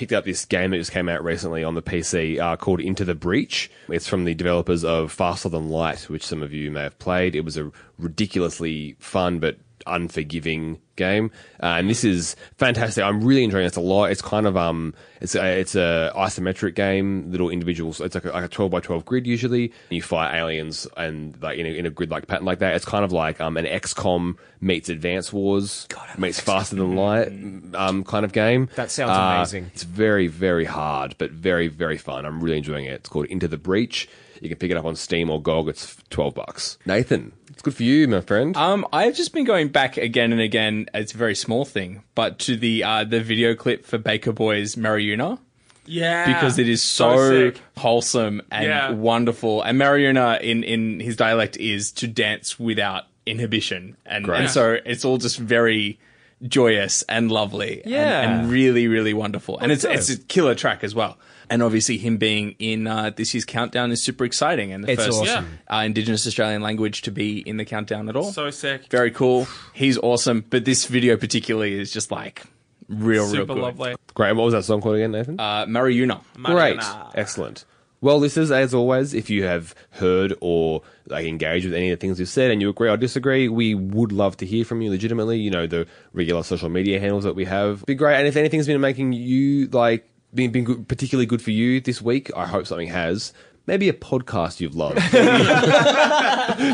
picked up this game that just came out recently on the PC uh, called Into the Breach. It's from the developers of Faster Than Light, which some of you may have played. It was a ridiculously fun but unforgiving game, uh, and this is fantastic. I'm really enjoying it a lot. It's kind of um, it's a, it's a isometric game, little individuals. It's like a, like a 12 by 12 grid usually. You fight aliens and like in a, in a grid like pattern like that. It's kind of like um, an XCOM meets Advance Wars meets Faster Than Light um, kind of game. That sounds Uh, amazing. It's very very hard, but very very fun. I'm really enjoying it. It's called Into the Breach. You can pick it up on Steam or GOG. It's 12 bucks. Nathan, it's good for you, my friend. Um, I've just been going back again and again. It's a very small thing, but to the uh, the video clip for Baker Boys Marryuna Yeah. because it is so, sick. wholesome and Yeah. wonderful. And Marryuna in in his dialect is to dance without inhibition, and Great. and so it's all just very joyous and lovely, and- Yeah. and, really really wonderful. And it's dope. it's a killer track as well. And obviously, him being in uh, this year's countdown is super exciting, and the It's first awesome. uh, Indigenous Australian language to be in the countdown at all. So sick. Very cool. He's awesome. But this video particularly is just like real, real Super good. lovely. Great. What was that song called again, Nathan? Uh, Marryuna. Great. Excellent. Well, listeners, as always, if you have heard or like engaged with any of the things we've said and you agree or disagree, we would love to hear from you legitimately. You know, the regular social media handles that we have. Be great. And if anything's been making you like been, been good, particularly good for you this week, I hope something has. Maybe a podcast you've loved.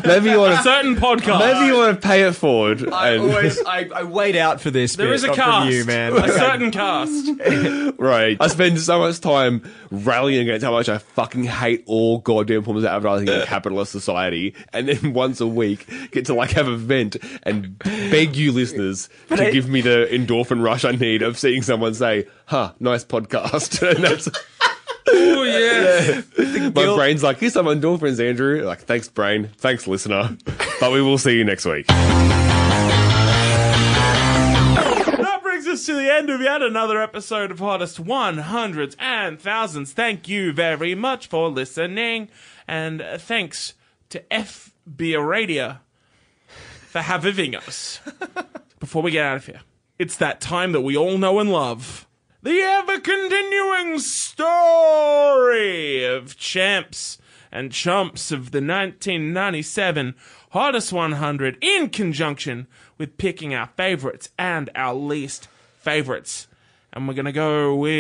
maybe you want to Certain podcast. maybe you want to pay it forward. I and- always I, I wait out for this. There bit, is a not cast. you, man. A certain cast. Right. I spend so much time rallying against how much I fucking hate all goddamn forms of advertising in a capitalist society, and then once a week get to like have a vent and beg you listeners to I- give me the endorphin rush I need of seeing someone say, "Huh, nice podcast," and that's yeah. my brain's like, "Here's some endorphins, Andrew." Like, thanks, brain. Thanks, listener. but we will see you next week. That brings us to the end of yet another episode of Hottest 100s and Thousands. Thank you very much for listening. And uh, thanks to FBi Radio for having us. Before we get out of here, it's that time that we all know and love. The ever continuing story of champs and chumps of the 1997 Hottest 100 in conjunction with picking our favorites and our least favorites. And we're going to go with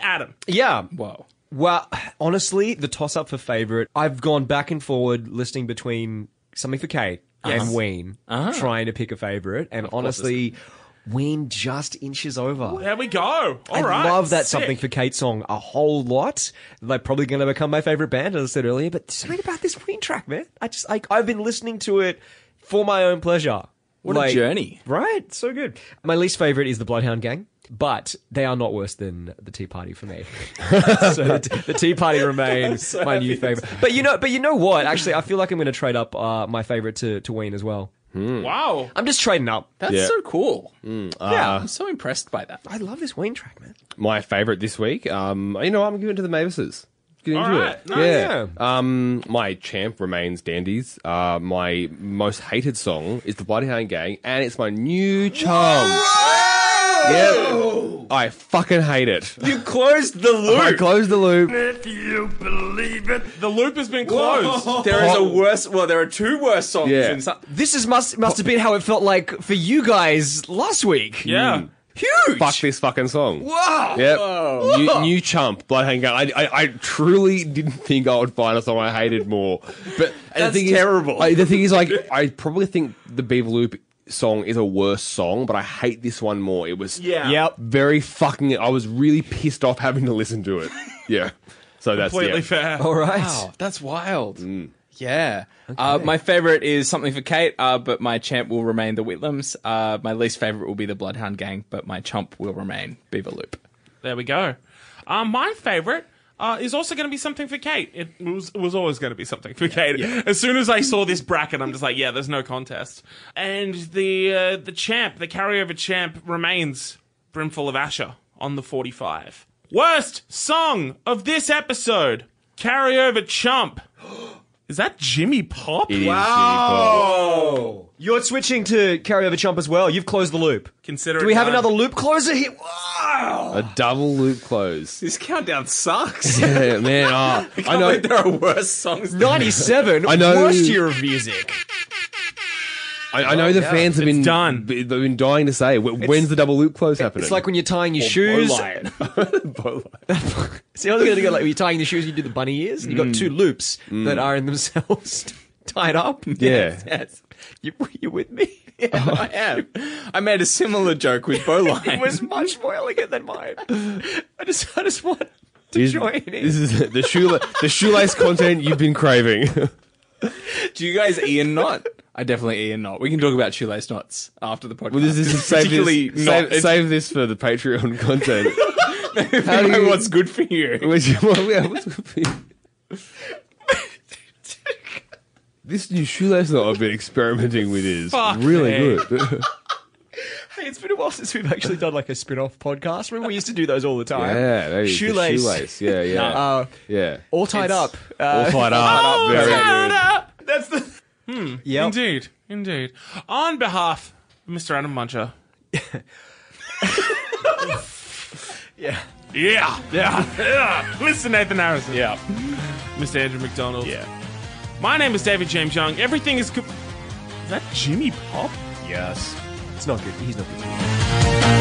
Adam. Yeah. Whoa. Well, honestly, the toss up for favorite, I've gone back and forward listening between something for Kate and Ween, uh-huh. trying to pick a favorite, and honestly, Ween just inches over. There we go. All I right. love that Sick. something for Kate song a whole lot. They're probably going to become my favorite band, as I said earlier. But something about this Ween track, man. I just like I've been listening to it for my own pleasure. What a journey. right? So good. My least favorite is the Bloodhound Gang, but they are not worse than the Tea Party for me. so the, the Tea Party remains my new favorite. But you know, but you know what? Actually, I feel like I'm going to trade up uh, my favorite to to Ween as well. Wow. I'm just trading up. That's Yeah. so cool. yeah, I'm so impressed by that. I love this Ween track, man. My favorite this week. Um, you know. I'm giving it to the Mavises. Get into All right. it. Nice. Yeah. Um, my champ remains Dandies. Uh, my most hated song is the Bloodhound Gang, and it's my new chum. Yep. I fucking hate it. You closed the loop. I closed the loop. If you believe it. The loop has been closed. There is a worse. Well, there are two worse songs. Yeah. In some, This is must must have been how it felt like for you guys last week. Yeah. Hmm. Huge. Fuck this fucking song. Wow. Yep. New, new chump, Bloodhound Gang. I, I, I truly didn't think I would find a song I hated more. But and That's the thing terrible. Is, I, the thing is, like, I probably think the Beaver Loop song is a worse song, but I hate this one more. It was Yeah. Yep. very fucking. I was really pissed off having to listen to it. Yeah. So that's Completely yeah. fair. All right. Wow, that's wild. Yeah. Uh, my favorite is something for Kate, uh, but my champ will remain the Whitlams. Uh, my least favorite will be the Bloodhound Gang, but my chump will remain Beaver Loop. There we go. Um, my favorite uh, is also going to be something for Kate. It was, was always going to be something for Kate. As soon as I saw this bracket, I'm just like, yeah, there's no contest. And the uh, the champ, the carryover champ, remains Brimful of Asha on the 45. Worst song of this episode, carryover chump. Is that Jimmy Pop? It is Jimmy Pop. You're switching to carry carryover chump as well. You've closed the loop. Consider Do it we have done. another loop closer here? Wow. A double loop close. This countdown sucks. Yeah, man. oh, I know. there are worse songs. 97. I know- Worst year of music. I, I know the fans have been done. b- They've been dying to say "Wh- when's the double loop close happening. It's like when you're tying your shoes. Bowline. See, I was going to go like when you're tying the shoes, you do the bunny ears, and you've got mm. two loops mm. that are in themselves tied up. Yeah. Yes. You, you with me? Oh, I am. I made a similar joke with Bowline. It was much more elegant than mine. I just, I just want to This, join in. this is the shoelace, the shoelace content you've been craving. Do you guys Ian knot? I definitely Ian knot. We can talk about shoelace knots after the podcast. well, this is save particularly this, not. save, save this for the Patreon content. How do you, what's good for you? Which- well, yeah, what's good for you? this new shoelace knot I've been experimenting with is Fuck really me. good. Hey, it's been a while since we've actually done like a spin-off podcast. Remember we used to do those all the time. yeah, there you go. Shoelace. shoelace. Yeah, yeah, Uh, yeah. all tied It's- up. Uh, All tied up. Very good. That's the. Hmm. Yep. Indeed, indeed. On behalf of Mr. Adam Muncher. Yeah. Yeah, yeah, yeah. Mr. Nathan Harrison. Yeah. Mr. Andrew McDonald. Yeah. My name is David James Young. Everything is. Co- is that Jimmy Pop? Yes. It's not good. He's not good.